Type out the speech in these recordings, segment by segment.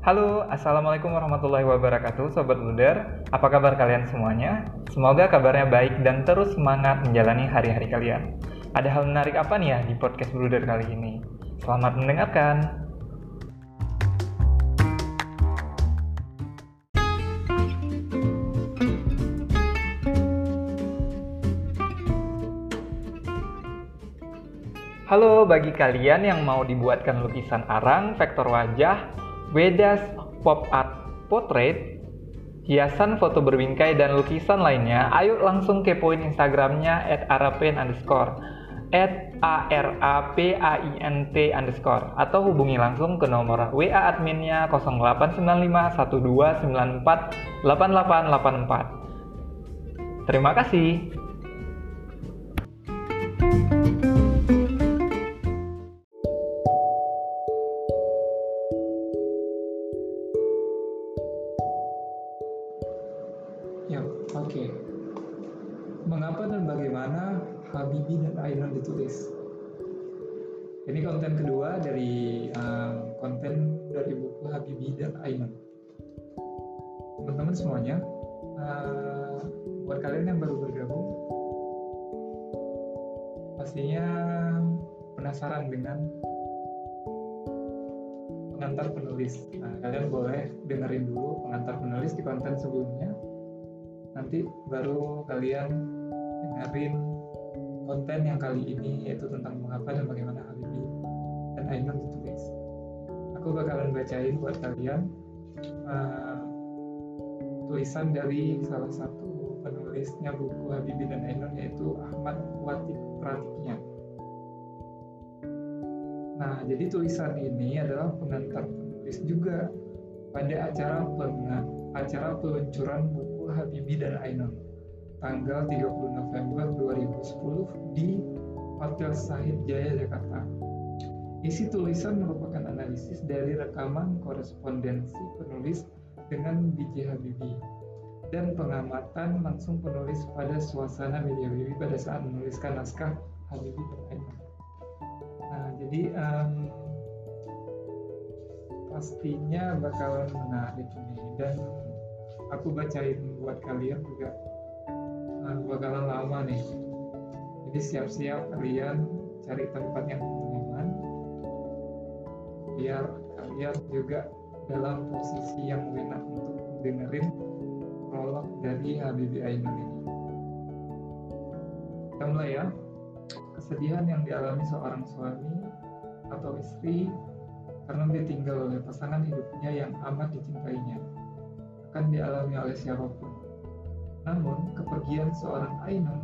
Halo, Assalamualaikum warahmatullahi wabarakatuh Sobat Luder Apa kabar kalian semuanya? Semoga kabarnya baik dan terus semangat menjalani hari-hari kalian Ada hal menarik apa nih ya di podcast Luder kali ini? Selamat mendengarkan Halo bagi kalian yang mau dibuatkan lukisan arang, vektor wajah, Wedas Pop Art Portrait, hiasan foto berbingkai dan lukisan lainnya, ayo langsung kepoin Instagramnya at arapain underscore at a r a p a i n t underscore atau hubungi langsung ke nomor WA adminnya 089512948884. Terima kasih. Dari salah satu penulisnya buku Habibie dan Ainun yaitu Ahmad Watik Pratiknya. Nah, jadi tulisan ini adalah pengantar penulis juga pada acara acara peluncuran buku Habibie dan Ainun tanggal 30 November 2010 di Hotel Sahid Jaya Jakarta. Isi tulisan merupakan analisis dari rekaman korespondensi penulis dengan B.J. Habibie dan pengamatan langsung penulis pada suasana media Habibie pada saat menuliskan naskah Habibie Ainun. Nah, jadi um, pastinya bakalan menarik nih dan aku bacain buat kalian juga nah, bakalan lama nih jadi siap-siap kalian cari tempat yang nyaman biar kalian juga dalam posisi yang enak untuk dengerin prolog dari Ainun ini kita mulai ya kesedihan yang dialami seorang suami atau istri karena ditinggal oleh pasangan hidupnya yang amat dicintainya akan dialami oleh siapa pun. Namun, kepergian seorang Ainun,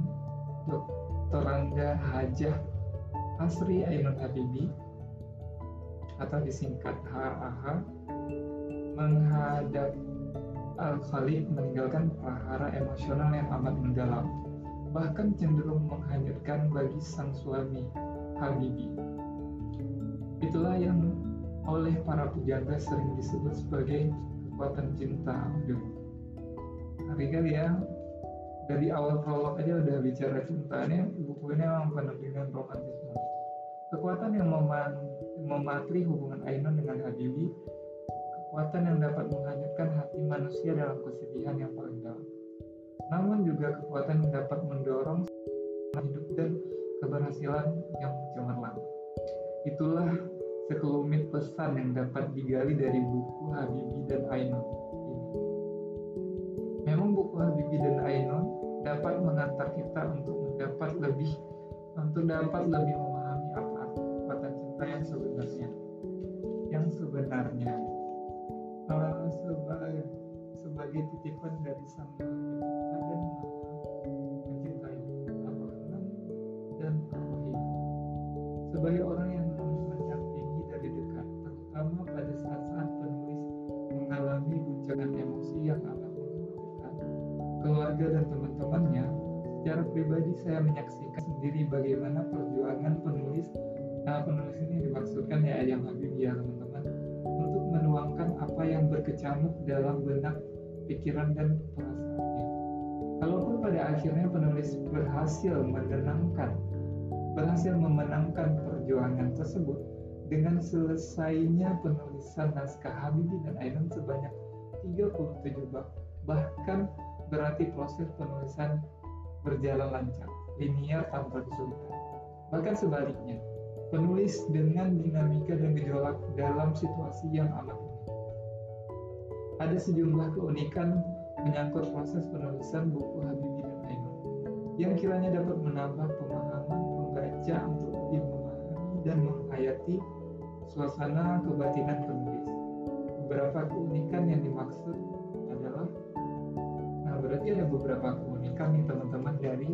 Dr. Rangga Hajah Asri Ainun Habibi, atau disingkat HAH, menghadap Al-Khalid meninggalkan prahara emosional yang amat mendalam, bahkan cenderung menghanyutkan bagi sang suami, Habibi. Itulah yang oleh para pujangga sering disebut sebagai kekuatan cinta aduh kali ya dari awal prolog aja udah bicara cintanya buku ini memang penuh dengan romantisme kekuatan yang mematri hubungan Ainun dengan Habibie kekuatan yang dapat menghanyutkan hati manusia dalam kesedihan yang paling dalam namun juga kekuatan yang dapat mendorong hidup dan keberhasilan yang cemerlang itulah sekelumit pesan yang dapat digali dari buku Habibie dan Ainun. Memang buku Habibie dan Ainun dapat mengantar kita untuk mendapat lebih untuk dapat lebih memahami apa kekuatan cinta yang sebenarnya. Yang sebenarnya sebagai titipan dari sang dan mencintai dan. Sebagai orang yang yang amat mengkhawatirkan keluarga dan teman-temannya, secara pribadi saya menyaksikan sendiri bagaimana perjuangan penulis nah penulis ini dimaksudkan ya yang Habib ya teman-teman untuk menuangkan apa yang berkecamuk dalam benak pikiran dan perasaannya. Kalaupun pada akhirnya penulis berhasil menenangkan, berhasil memenangkan perjuangan tersebut, dengan selesainya penulisan naskah Habibie dan Ainun sebanyak 37 bab. Bahkan berarti proses penulisan berjalan lancar, linear tanpa kesulitan. Bahkan sebaliknya, penulis dengan dinamika dan gejolak dalam situasi yang amat. Ada sejumlah keunikan menyangkut proses penulisan buku Habibie dan Ainun yang kiranya dapat menambah pemahaman pembaca untuk lebih memahami dan menghayati suasana kebatinan penulis. Beberapa keunikan yang dimaksud adalah nah berarti ada beberapa keunikan nih teman-teman dari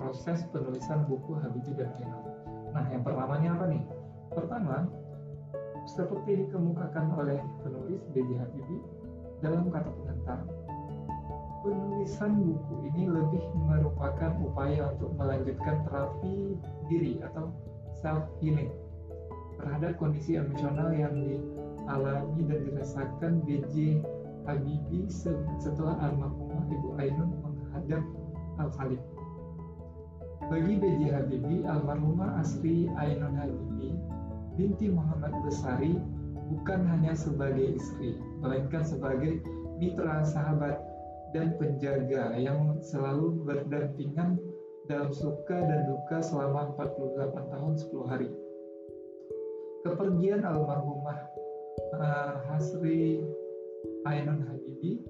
proses penulisan buku Habibie dan Ainun. Nah, yang pertamanya apa nih? Pertama, seperti dikemukakan oleh penulis B.J. Habibie dalam kata pengantar, penulisan buku ini lebih merupakan upaya untuk melanjutkan terapi diri atau self healing terhadap kondisi emosional yang dialami dan dirasakan B.J. Habibie setelah almarhumah Ibu Ainun menghadap Al-Khalid. Bagi B.J. Habibie, almarhumah Asri Ainun Habibie binti Muhammad Besari bukan hanya sebagai istri, melainkan sebagai mitra sahabat dan penjaga yang selalu berdampingan dalam suka dan duka selama 48 tahun 10 hari. Kepergian almarhumah uh, Hasri Ainun Habibi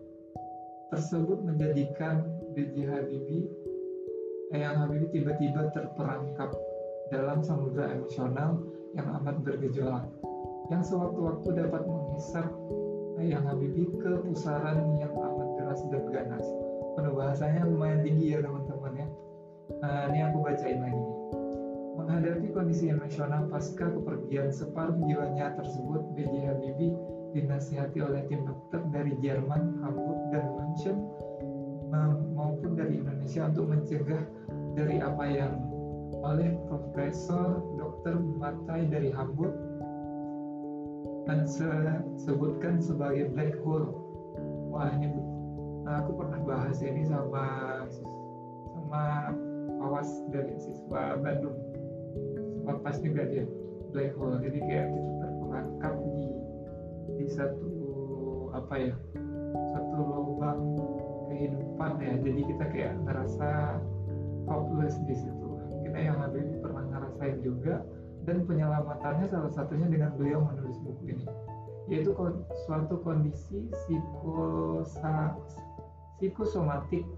tersebut menjadikan B.J. Habibie Eyang Habibie tiba-tiba terperangkap dalam samudera emosional yang amat bergejolak yang sewaktu-waktu dapat menghisap Eyang Habibie ke pusaran yang amat deras dan ganas. Penuh bahasanya lumayan tinggi ya teman-teman ya. Nah, ini aku bacain lagi. Menghadapi kondisi emosional pasca kepergian separuh jiwanya tersebut, B.J. Habibie dinasihati oleh tim dokter dari Jerman, Hamburg, dan München maupun dari Indonesia untuk mencegah dari apa yang oleh Profesor Dr. Matai dari Hamburg dan sebutkan sebagai black hole. Wah ini aku pernah bahas ini sama sama awas dari siswa Bandung. Siswa pas juga dia black hole. Jadi kayak kita terperangkap di di satu apa ya satu lubang kehidupan ya jadi kita kayak ngerasa hopeless di situ kita yang habis pernah ngerasain juga dan penyelamatannya salah satunya dengan beliau menulis buku ini yaitu suatu kondisi psikosomatik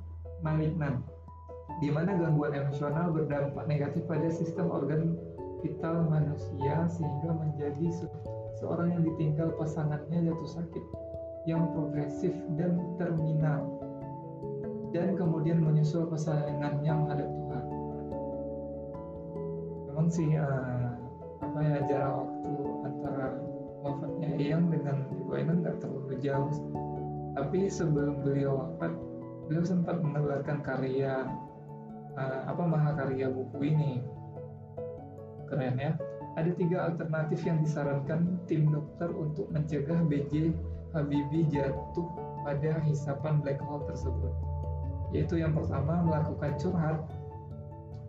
malignan di mana gangguan emosional berdampak negatif pada sistem organ vital manusia sehingga menjadi seorang yang ditinggal pasangannya jatuh sakit yang progresif dan terminal dan kemudian menyusul pasangannya menghadap Tuhan. Memang sih uh, apa ya jarak waktu antara wafatnya Eyang dengan Ibu Ainun nggak terlalu jauh. Tapi sebelum beliau wafat, beliau sempat mengeluarkan karya uh, apa mahakarya buku ini. Keren ya. Ada tiga alternatif yang disarankan tim dokter untuk mencegah BJ Habibie jatuh pada hisapan black hole tersebut. Yaitu yang pertama melakukan curhat,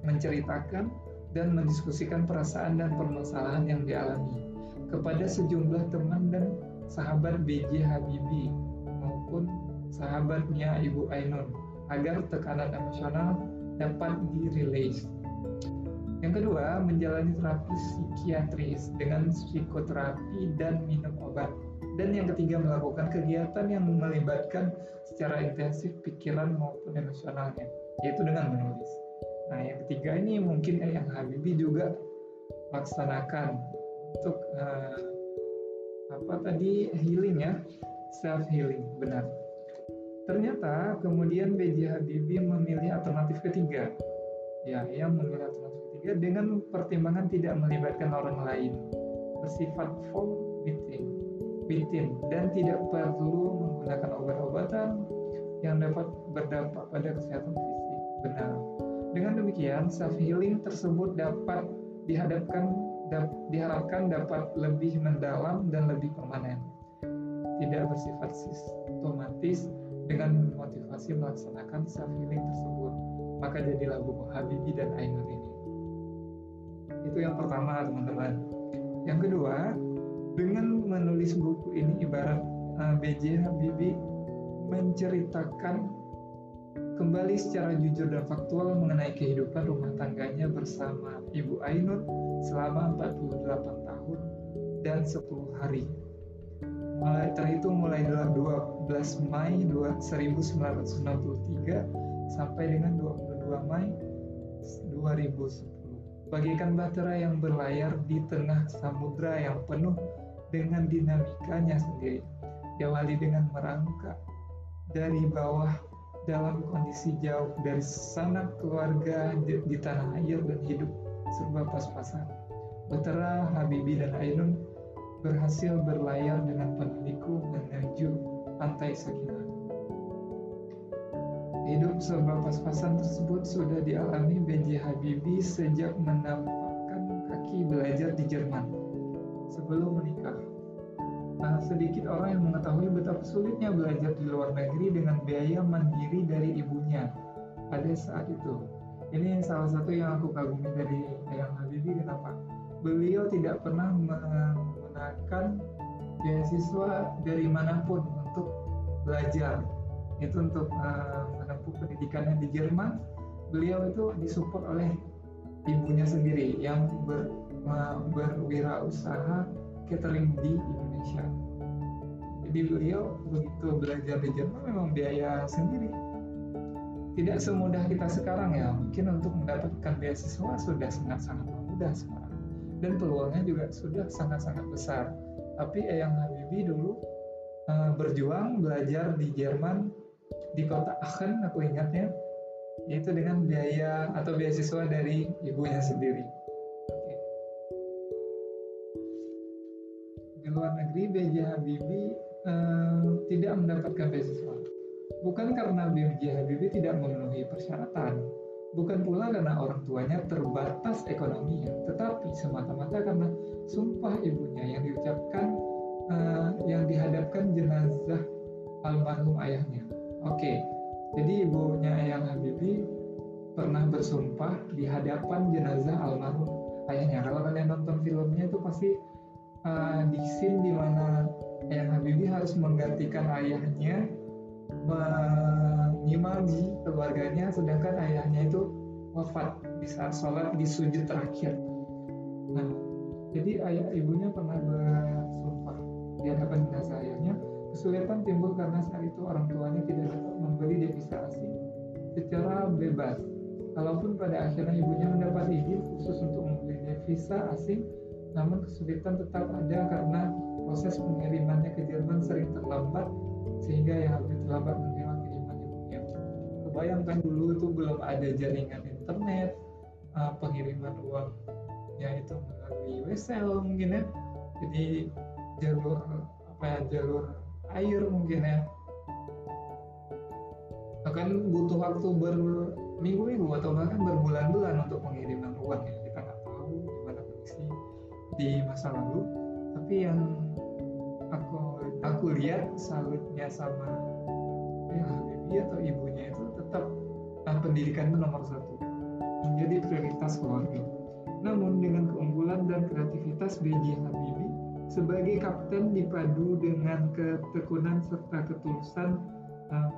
menceritakan dan mendiskusikan perasaan dan permasalahan yang dialami kepada sejumlah teman dan sahabat BJ Habibie maupun sahabatnya Ibu Ainun agar tekanan emosional dapat dirilis. Yang kedua, menjalani terapi psikiatris dengan psikoterapi dan minum obat. Dan yang ketiga, melakukan kegiatan yang melibatkan secara intensif pikiran maupun emosionalnya, yaitu dengan menulis. Nah, yang ketiga ini mungkin yang Habibie juga laksanakan untuk uh, apa tadi healing ya, self healing, benar. Ternyata kemudian B.J. Habibie memilih alternatif ketiga, ya, yang memilih alternatif ketiga dengan pertimbangan tidak melibatkan orang lain, bersifat form within, within dan tidak perlu menggunakan obat-obatan yang dapat berdampak pada kesehatan fisik. Benar. Dengan demikian, self healing tersebut dapat dihadapkan dap, diharapkan dapat lebih mendalam dan lebih permanen. Tidak bersifat sistematis dengan motivasi melaksanakan self healing tersebut. Maka jadilah buku Habibie dan Ainun ini. Itu yang pertama, teman-teman. Yang kedua, dengan menulis buku ini ibarat uh, eh, B.J. Habibie menceritakan kembali secara jujur dan faktual mengenai kehidupan rumah tangganya bersama Ibu Ainun selama 48 tahun dan 10 hari. Mulai terhitung mulai 12 Mei 1963 sampai dengan 22 Mei 2010. Bagaikan bahtera yang berlayar di tengah samudra yang penuh dengan dinamikanya sendiri. Diawali dengan merangkak dari bawah dalam kondisi jauh dari sanak keluarga di, tanah air dan hidup serba pas-pasan. Betera Habibi dan Ainun berhasil berlayar dengan penuh menuju pantai Sakinah. Hidup serba pas-pasan tersebut sudah dialami B.J. Habibie sejak menampakkan kaki belajar di Jerman sebelum menikah. Nah, sedikit orang yang mengetahui betapa sulitnya belajar di luar negeri dengan biaya mandiri dari ibunya pada saat itu. Ini salah satu yang aku kagumi dari Ayang Habibie kenapa? Beliau tidak pernah menggunakan beasiswa dari mana pun untuk belajar. Itu untuk uh, menempuh pendidikannya di Jerman. Beliau itu disupport oleh ibunya sendiri yang ber, uh, berwirausaha catering di Indonesia. Jadi beliau begitu belajar di Jerman memang biaya sendiri. Tidak semudah kita sekarang ya, mungkin untuk mendapatkan beasiswa sudah sangat-sangat mudah sekarang. Dan peluangnya juga sudah sangat-sangat besar. Tapi Eyang Habibie dulu uh, berjuang belajar di Jerman di kota Aachen aku ingatnya yaitu dengan biaya atau beasiswa dari ibunya sendiri. Negeri B.J. Habibie uh, tidak mendapatkan beasiswa. Bukan karena B.J. Habibie tidak memenuhi persyaratan, bukan pula karena orang tuanya terbatas ekonominya, tetapi semata-mata karena sumpah ibunya yang diucapkan uh, yang dihadapkan jenazah almarhum ayahnya. Oke, jadi ibunya Ayang Habibie pernah bersumpah di hadapan jenazah almarhum ayahnya. Kalau kalian nonton filmnya itu pasti uh, di scene di mana Ayah Habibie harus menggantikan ayahnya mengimami keluarganya sedangkan ayahnya itu wafat di saat sholat di sujud terakhir. Nah jadi ayah ibunya pernah bersumpah. Di hadapan jenazah ayahnya kesulitan timbul karena saat itu orang tuanya tidak dapat membeli devisa asing secara bebas. Kalaupun pada akhirnya ibunya mendapat izin khusus untuk membeli devisa asing, namun kesulitan tetap ada karena proses pengirimannya ke Jerman sering terlambat sehingga yang lebih terlambat menerima kiriman ibunya. Kebayangkan dulu itu belum ada jaringan internet, uh, pengiriman uangnya itu melalui wesel mungkin ya. Jadi jalur apa ya jalur air mungkin ya. Akan butuh waktu berminggu-minggu atau bahkan berbulan-bulan untuk pengiriman uang ya di masa lalu tapi yang aku aku lihat salutnya sama ya Habibie atau ibunya itu tetap nah, pendidikan itu nomor satu menjadi prioritas keluarga namun dengan keunggulan dan kreativitas B.J. Habibie sebagai kapten dipadu dengan ketekunan serta ketulusan um,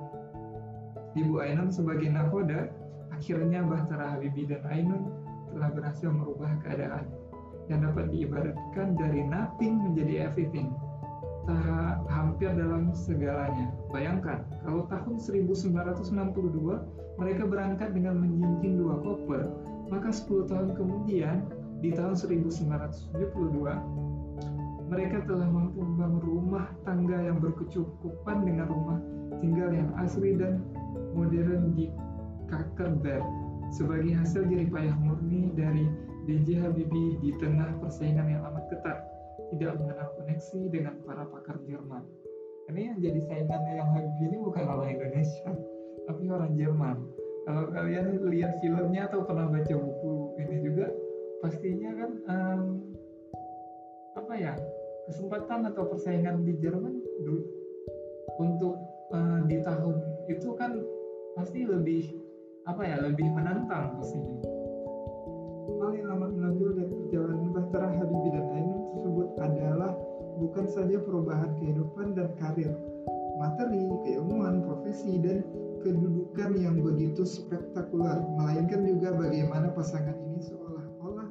Ibu Ainun sebagai nakoda akhirnya Bahtera Habibie dan Ainun telah berhasil merubah keadaan yang dapat diibaratkan dari nothing menjadi everything tak hampir dalam segalanya. Bayangkan, kalau tahun 1962 mereka berangkat dengan menjinjing dua koper, maka 10 tahun kemudian di tahun 1972 mereka telah mampu membangun rumah tangga yang berkecukupan dengan rumah tinggal yang asri dan modern di Kakerberg sebagai hasil jeripayah murni dari B.J. Habibie di tengah persaingan yang amat ketat tidak mengenal koneksi dengan para pakar Jerman. Ini yang jadi saingan yang Habibie ini bukan orang Indonesia, tapi orang Jerman. Kalau kalian lihat filmnya atau pernah baca buku ini juga, pastinya kan um, apa ya kesempatan atau persaingan di Jerman untuk uh, di tahun itu kan pasti lebih apa ya lebih menantang pastinya hal yang amat menonjol dari perjalanan Bahtera Habibie dan Ainun saja perubahan kehidupan dan karir, materi, keilmuan, profesi, dan kedudukan yang begitu spektakuler, melainkan juga bagaimana pasangan ini seolah-olah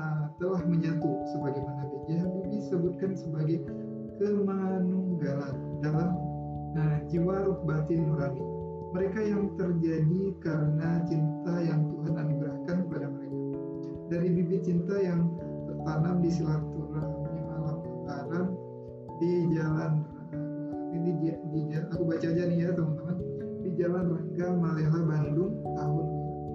uh, telah menyatu, sebagaimana B.J. Habibie sebutkan sebagai kemanunggalan dalam uh, jiwa ruh batin nurani. Mereka yang terjadi karena cinta yang Tuhan anugerahkan. Dari bibit cinta yang tertanam di silaturahmi malam lebaran di jalan ini di, di, aku baca aja nih ya teman-teman. Di Jalan Rangga Malela Bandung tahun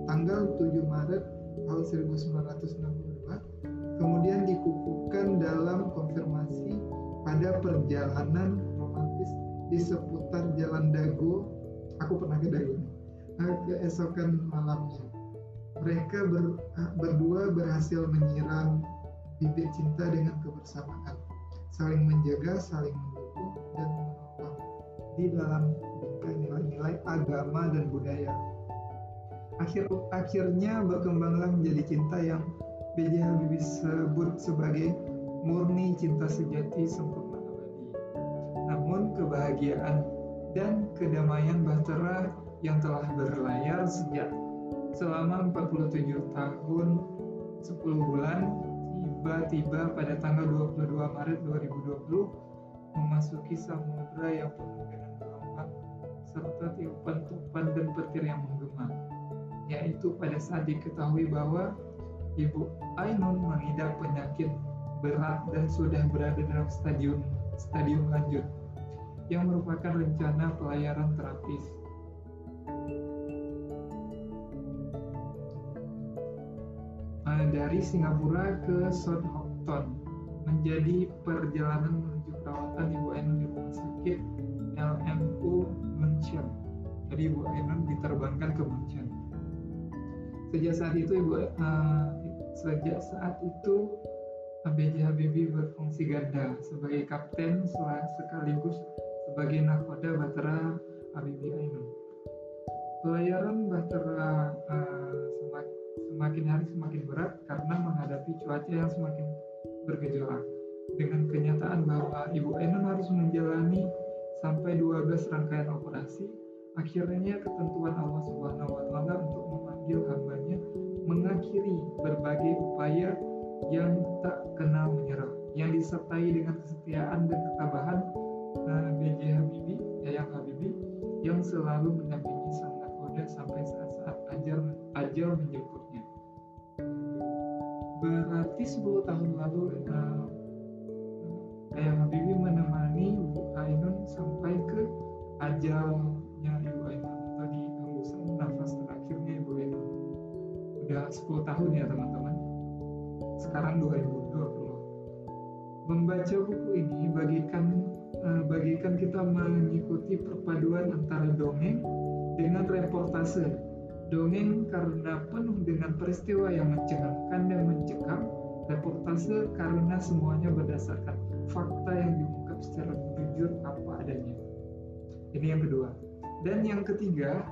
tanggal 7 Maret tahun 1962 kemudian dikukuhkan dalam konfirmasi pada perjalanan romantis di seputar Jalan Dago. Aku pernah ke Dago nih. Keesokan malamnya mereka ber, berdua berhasil menyiram bibit cinta dengan kebersamaan saling menjaga saling mendukung dan menopang di dalam nilai-nilai agama dan budaya akhir akhirnya berkembanglah menjadi cinta yang B.J. Habibie sebut sebagai murni cinta sejati sempurna abadi. Namun kebahagiaan dan kedamaian bahtera yang telah berlayar sejak selama 47 tahun 10 bulan tiba-tiba pada tanggal 22 Maret 2020 memasuki samudra yang penuh dengan gelombang serta tiupan tupan dan petir yang menggema yaitu pada saat diketahui bahwa Ibu Ainun mengidap penyakit berat dan sudah berada dalam stadium stadium lanjut yang merupakan rencana pelayaran terapis. Nah, dari Singapura ke Southampton menjadi perjalanan menuju perawatan Ibu Ainun di rumah sakit LMU München. Jadi Ibu Ainun diterbangkan ke München. Sejak saat itu Ibu uh, sejak saat itu B.J. Habibie berfungsi ganda sebagai kapten sekaligus sebagai nakoda Bahtera Habibie Ainun. Pelayaran Bahtera uh, semakin hari semakin berat karena menghadapi cuaca yang semakin bergejolak. Dengan kenyataan bahwa Ibu Ainun harus menjalani sampai 12 rangkaian operasi, akhirnya ketentuan Allah Subhanahu wa taala untuk memanggil hambanya mengakhiri berbagai upaya yang tak kenal menyerah, yang disertai dengan kesetiaan dan ketabahan uh, B.J. Habibie, Yayang Habibie, yang selalu mendampingi sang nakoda sampai saat-saat ajal, ajal menjemputnya. Berarti 10 tahun lalu uh, Yayang Habibie menemani Bu Ainun sampai ke ajalnya Ibu Ainun atau di hembusan nafas terakhirnya Ibu Ainun. Udah 10 tahun ya teman-teman sekarang 2020. Membaca buku ini bagikan uh, bagikan kita mengikuti perpaduan antara dongeng dengan reportase. Dongeng karena penuh dengan peristiwa yang mencengangkan dan reportase karena semuanya berdasarkan fakta yang diungkap secara jujur apa adanya. Ini yang kedua. Dan yang ketiga,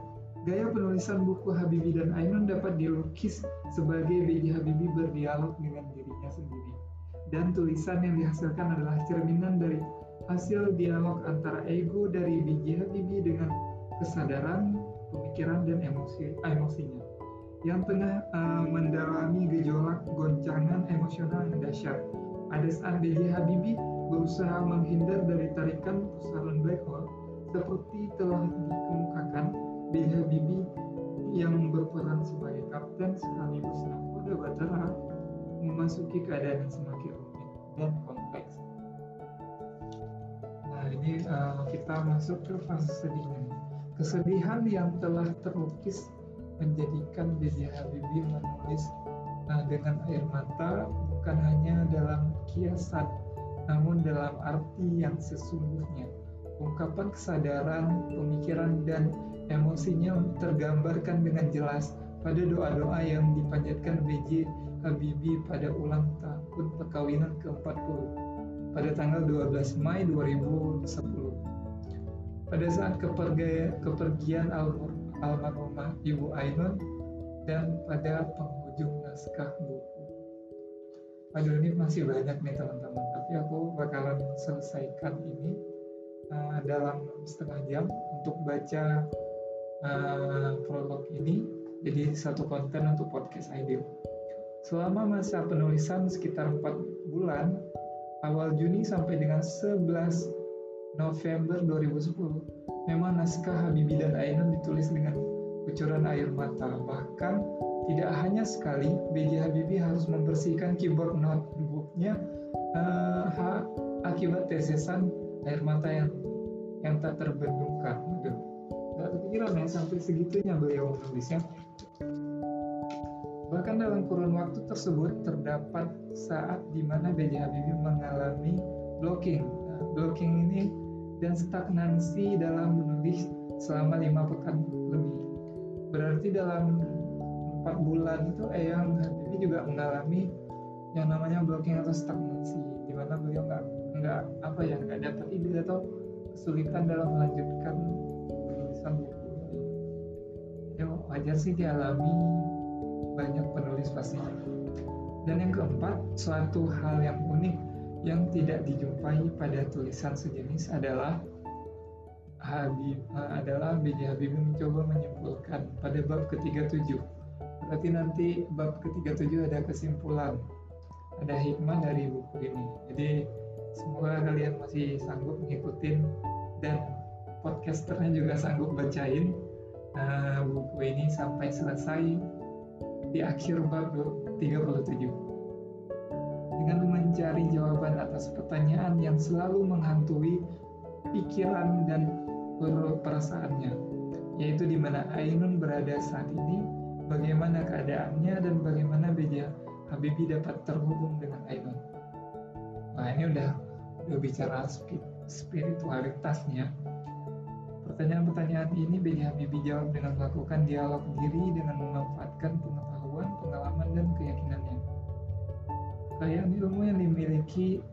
Gaya penulisan buku Habibie dan Ainun dapat dilukis sebagai B.J. Habibie berdialog dengan dirinya sendiri. Dan tulisan yang dihasilkan adalah cerminan dari hasil dialog antara ego dari B.J. Habibie dengan kesadaran, pemikiran, dan emosi emosinya yang tengah uh, mendalami gejolak goncangan emosional yang dahsyat. Pada saat B.J. Habibie berusaha menghindar dari tarikan pusaran black hole, seperti telah dikemukakan, B.J. Habibie yang berperan sebagai kapten sekaligus nakoda Batara memasuki keadaan yang semakin rumit dan kompleks. Nah ini uh, kita masuk ke fase sedihnya. Kesedihan yang telah terlukis menjadikan B.J. Habibie menulis uh, dengan air mata bukan hanya dalam kiasan namun dalam arti yang sesungguhnya. Ungkapan kesadaran, pemikiran, dan Emosinya tergambarkan dengan jelas pada doa-doa yang dipanjatkan B.J. Habibie pada ulang tahun perkawinan ke-40 pada tanggal 12 Mei 2010. Pada saat kepergian, kepergian almarhumah Ibu Ainun dan pada penghujung naskah buku. Aduh ini masih banyak nih teman-teman, tapi aku bakalan selesaikan ini uh, dalam setengah jam untuk baca uh, prolog ini jadi satu konten untuk podcast ID. Selama masa penulisan sekitar 4 bulan, awal Juni sampai dengan 11 November 2010, memang naskah Habibie dan Ainun ditulis dengan kucuran air mata. Bahkan tidak hanya sekali, B.J. Habibie harus membersihkan keyboard notebooknya uh, akibat tetesan air mata yang yang tak terbendungkan. Aduh, gak kepikiran ya sampai segitunya beliau menulisnya. Bahkan dalam kurun waktu tersebut terdapat saat di mana B.J. Habibie mengalami blocking. Nah, blocking ini dan stagnansi dalam menulis selama lima pekan lebih. Berarti dalam empat bulan itu Eyang Habibie juga mengalami yang namanya blocking atau stagnansi, di mana beliau nggak nggak apa ya nggak dapat ide atau kesulitan dalam melanjutkan penulisan buku. Ya wajar sih dialami banyak penulis pastinya. Dan yang keempat, suatu hal yang unik yang tidak dijumpai pada tulisan sejenis adalah Habib adalah B.J. Habibie mencoba menyimpulkan pada bab ketiga tujuh. Berarti nanti bab ketiga tujuh ada kesimpulan, ada hikmah dari buku ini. Jadi semoga kalian masih sanggup mengikuti dan podcasternya juga sanggup bacain uh, buku ini sampai selesai di akhir bab 37 dengan mencari jawaban atas pertanyaan yang selalu menghantui pikiran dan perasaannya yaitu di mana Ainun berada saat ini bagaimana keadaannya dan bagaimana Beja Habibie dapat terhubung dengan Ainun nah ini udah udah bicara spiritualitasnya Pertanyaan-pertanyaan ini B.J. Habibie jawab dengan melakukan dialog diri dengan memanfaatkan pengetahuan, pengalaman, dan keyakinannya. Kekayaan ilmu yang dimiliki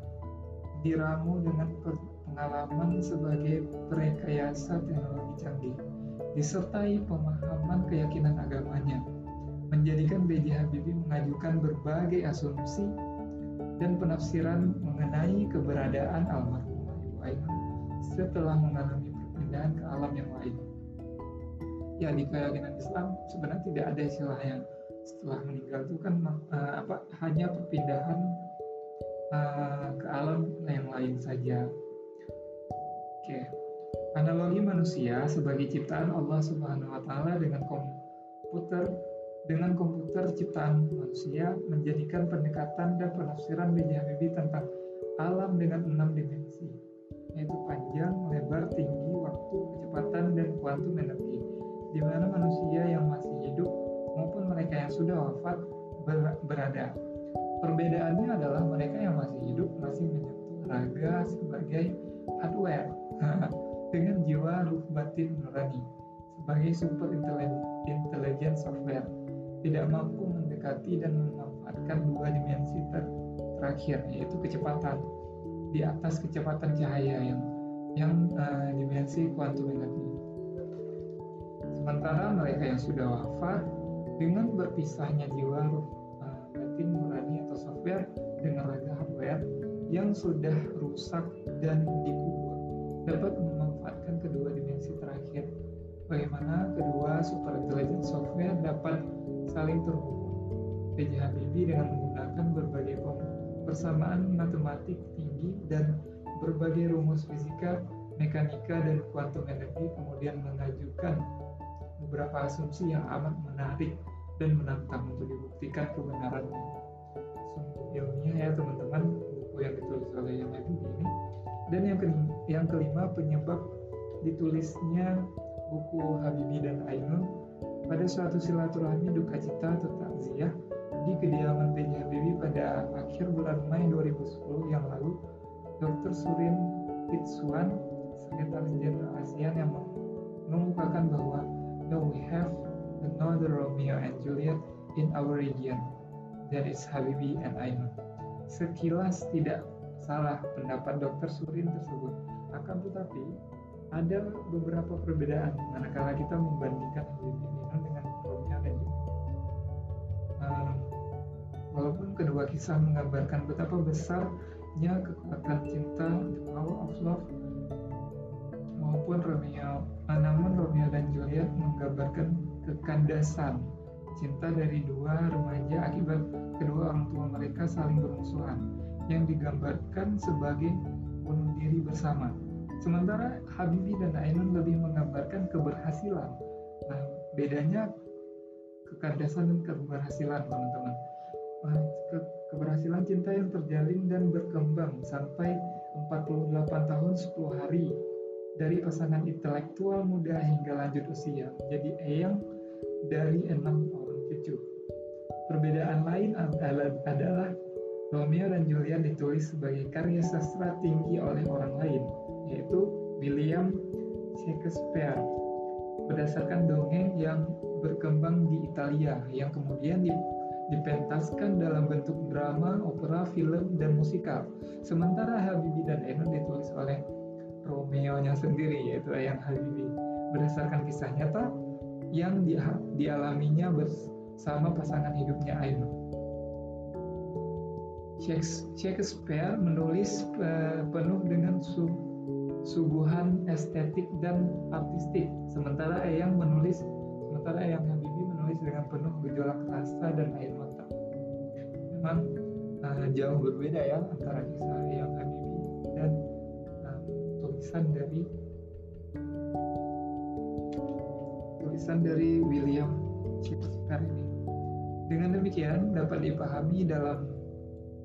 diramu dengan pengalaman sebagai perekayasa teknologi canggih, disertai pemahaman keyakinan agamanya, menjadikan B.J. Habibie mengajukan berbagai asumsi dan penafsiran mengenai keberadaan almarhumah Ibu Ainun setelah mengalami perpindahan ke alam yang lain. Ya di keyakinan Islam sebenarnya tidak ada istilahnya setelah meninggal itu kan uh, apa hanya perpindahan uh, ke alam yang lain saja. Oke. Analogi manusia sebagai ciptaan Allah Subhanahu wa taala dengan komputer dengan komputer ciptaan manusia menjadikan pendekatan dan penafsiran B.J. Habibie tentang alam dengan enam dimensi yaitu panjang, lebar, tinggi, waktu, kecepatan, dan kuantum energi, di mana manusia yang masih hidup maupun mereka yang sudah wafat ber berada. Perbedaannya adalah mereka yang masih hidup masih menyentuh raga sebagai hardware dengan jiwa ruh batin nurani sebagai super intelligent software tidak mampu mendekati dan memanfaatkan dua dimensi ter terakhir yaitu kecepatan di atas kecepatan cahaya yang yang uh, dimensi kuantum energi. Sementara mereka yang sudah wafat dengan berpisahnya jiwa uh, batin nurani atau software dengan raga hardware yang sudah rusak dan dikubur dapat memanfaatkan kedua dimensi terakhir. Bagaimana kedua super intelligent software dapat saling terhubung. B.J. Habibie dengan menggunakan berbagai persamaan matematik tinggi dan berbagai rumus fisika, mekanika, dan kuantum energi kemudian mengajukan beberapa asumsi yang amat menarik dan menantang untuk dibuktikan kebenarannya. Sungguh ilmiah ya teman-teman buku yang ditulis oleh yang Habibie ini. Dan yang kelima, yang kelima penyebab ditulisnya buku Habibie dan Ainun pada suatu silaturahmi duka cita atau takziah di kediaman B.J. Habibie pada akhir bulan Mei 2010 yang lalu, Dr. Surin Pitsuan, Sekretaris Jenderal ASEAN yang mengemukakan bahwa no, we have another Romeo and Juliet in our region. That is Habibie and Ainun. Sekilas tidak salah pendapat Dr. Surin tersebut. Akan tetapi, ada beberapa perbedaan manakala kita membandingkan Habibie Ainun dengan Romeo dan Juliet. Um, Walaupun kedua kisah menggambarkan betapa besarnya kekuatan cinta, the power of love, maupun Romeo, namun Romeo dan Juliet menggambarkan kekandasan cinta dari dua remaja akibat kedua orang tua mereka saling bermusuhan yang digambarkan sebagai bunuh diri bersama. Sementara Habibi dan Ainun lebih menggambarkan keberhasilan. Nah, bedanya kekandasan dan keberhasilan, teman-teman. Nah, ke keberhasilan cinta yang terjalin dan berkembang sampai 48 tahun 10 hari dari pasangan intelektual muda hingga lanjut usia jadi eyang dari enam orang cucu. Perbedaan lain adalah, Romeo dan Juliet ditulis sebagai karya sastra tinggi oleh orang lain, yaitu William Shakespeare berdasarkan dongeng yang berkembang di Italia yang kemudian dipentaskan dalam bentuk drama, opera, film, dan musikal. Sementara Habibie dan Ainun ditulis oleh Romeo-nya sendiri yaitu Ayang Habibie berdasarkan kisah nyata yang di, dialaminya bersama pasangan hidupnya Ainun. Shakespeare menulis uh, penuh dengan su suguhan estetik dan artistik, sementara Eyang menulis sementara Eyang Habibie menulis dengan penuh gejolak rasa dan air mata. Memang uh, jauh berbeda ya antara kisah Eyang Habibie tulisan dari tulisan dari William Shakespeare ini. Dengan demikian dapat dipahami dalam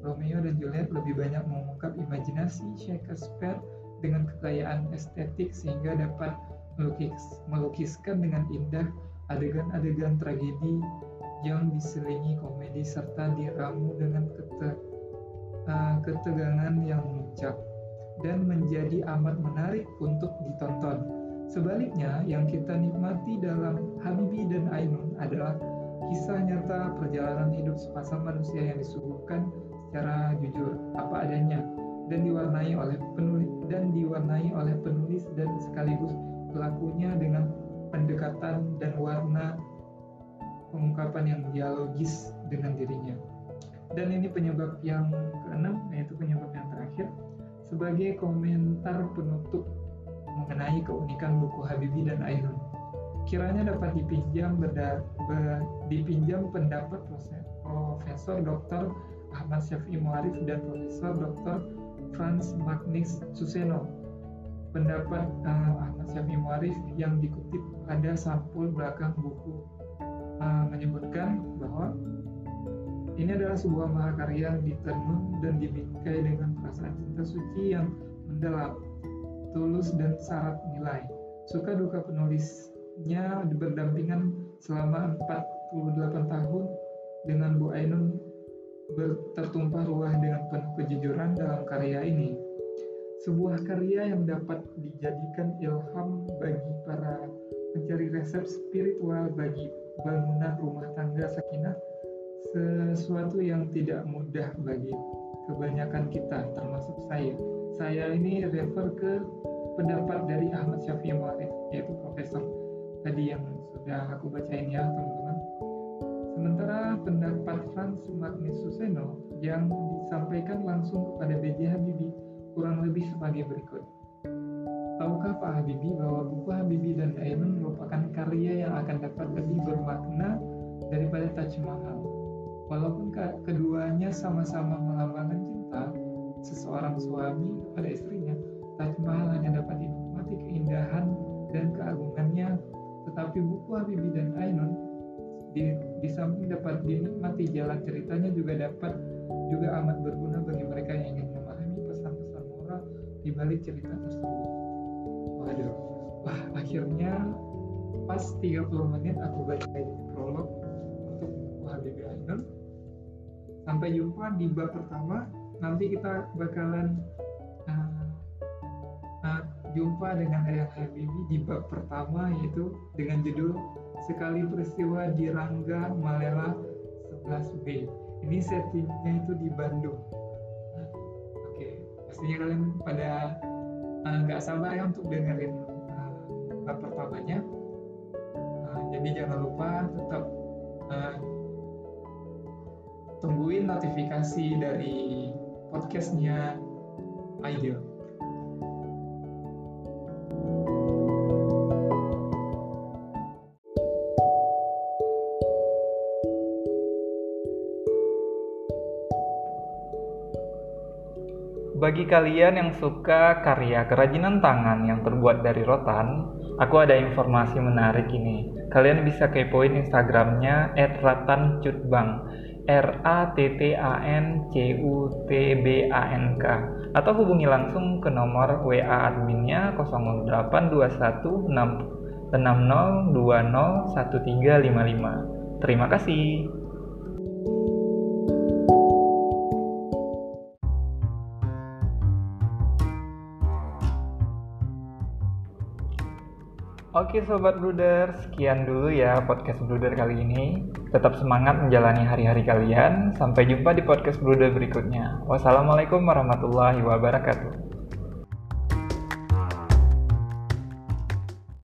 Romeo dan Juliet lebih banyak mengungkap imajinasi Shakespeare dengan kekayaan estetik sehingga dapat melukis, melukiskan dengan indah adegan-adegan tragedi yang diselingi komedi serta diramu dengan kete, uh, ketegangan yang memuncak dan menjadi amat menarik untuk ditonton. Sebaliknya, yang kita nikmati dalam Habibi dan Ainun adalah kisah nyata perjalanan hidup sepasang manusia yang disuguhkan secara jujur apa adanya dan diwarnai oleh penulis dan diwarnai oleh penulis dan sekaligus pelakunya dengan pendekatan dan warna pengungkapan yang dialogis dengan dirinya. Dan ini penyebab yang keenam, yaitu penyebab yang terakhir, sebagai komentar penutup mengenai keunikan buku Habibie dan Ainun. Kiranya dapat dipinjam berda, ber, dipinjam pendapat Profesor Dr. Ahmad Syafi'i Muarif dan Profesor Dr. Franz Magnus Suseno. Pendapat uh, Ahmad Syafi'i Muarif yang dikutip pada sampul belakang buku uh, menyebutkan bahwa ini adalah sebuah mahakarya yang ditenun dan dibingkai dengan perasaan cinta suci yang mendalam, tulus dan syarat nilai. Suka duka penulisnya berdampingan selama 48 tahun dengan Bu Ainun tertumpah ruah dengan penuh kejujuran dalam karya ini. Sebuah karya yang dapat dijadikan ilham bagi para pencari resep spiritual bagi bangunan rumah tangga sakinah sesuatu yang tidak mudah bagi kebanyakan kita termasuk saya saya ini refer ke pendapat dari Ahmad Syafi'i Mu'arif yaitu profesor tadi yang sudah aku bacain ya teman-teman sementara pendapat Franz Magnus Suseno yang disampaikan langsung kepada B.J. Habibie kurang lebih sebagai berikut Tahukah Pak Habibie bahwa buku Habibie dan Ainun merupakan karya yang akan dapat lebih bermakna daripada Taj Mahal? Walaupun keduanya sama-sama melambangkan cinta, seseorang suami kepada istrinya, Taj Mahal hanya dapat dinikmati keindahan dan keagungannya, tetapi buku Habibie dan Ainun di, di samping dapat dinikmati jalan ceritanya juga dapat juga amat berguna bagi mereka yang ingin memahami pesan-pesan moral di balik cerita tersebut. Waduh, wah akhirnya pas 30 menit aku baca prolog untuk buku Habibie Ainun sampai jumpa di bab pertama. Nanti kita bakalan uh, uh, jumpa dengan Ayah Habibie di bab pertama yaitu dengan judul sekali peristiwa di Rangga Malela 11B ini settingnya itu di Bandung. Oke okay. pastinya kalian pada nggak uh, sabar ya untuk dengerin uh, bab pertamanya. Uh, jadi jangan lupa tetap uh, tungguin notifikasi dari podcastnya Ideal. Bagi kalian yang suka karya kerajinan tangan yang terbuat dari rotan, aku ada informasi menarik ini. Kalian bisa kepoin Instagramnya @ratancutbang, R A T T A N C U T B A N K atau hubungi langsung ke nomor WA adminnya 082160201355. Terima kasih. Oke Sobat Bruder, sekian dulu ya podcast Bruder kali ini. Tetap semangat menjalani hari-hari kalian. Sampai jumpa di podcast Bruder berikutnya. Wassalamualaikum warahmatullahi wabarakatuh.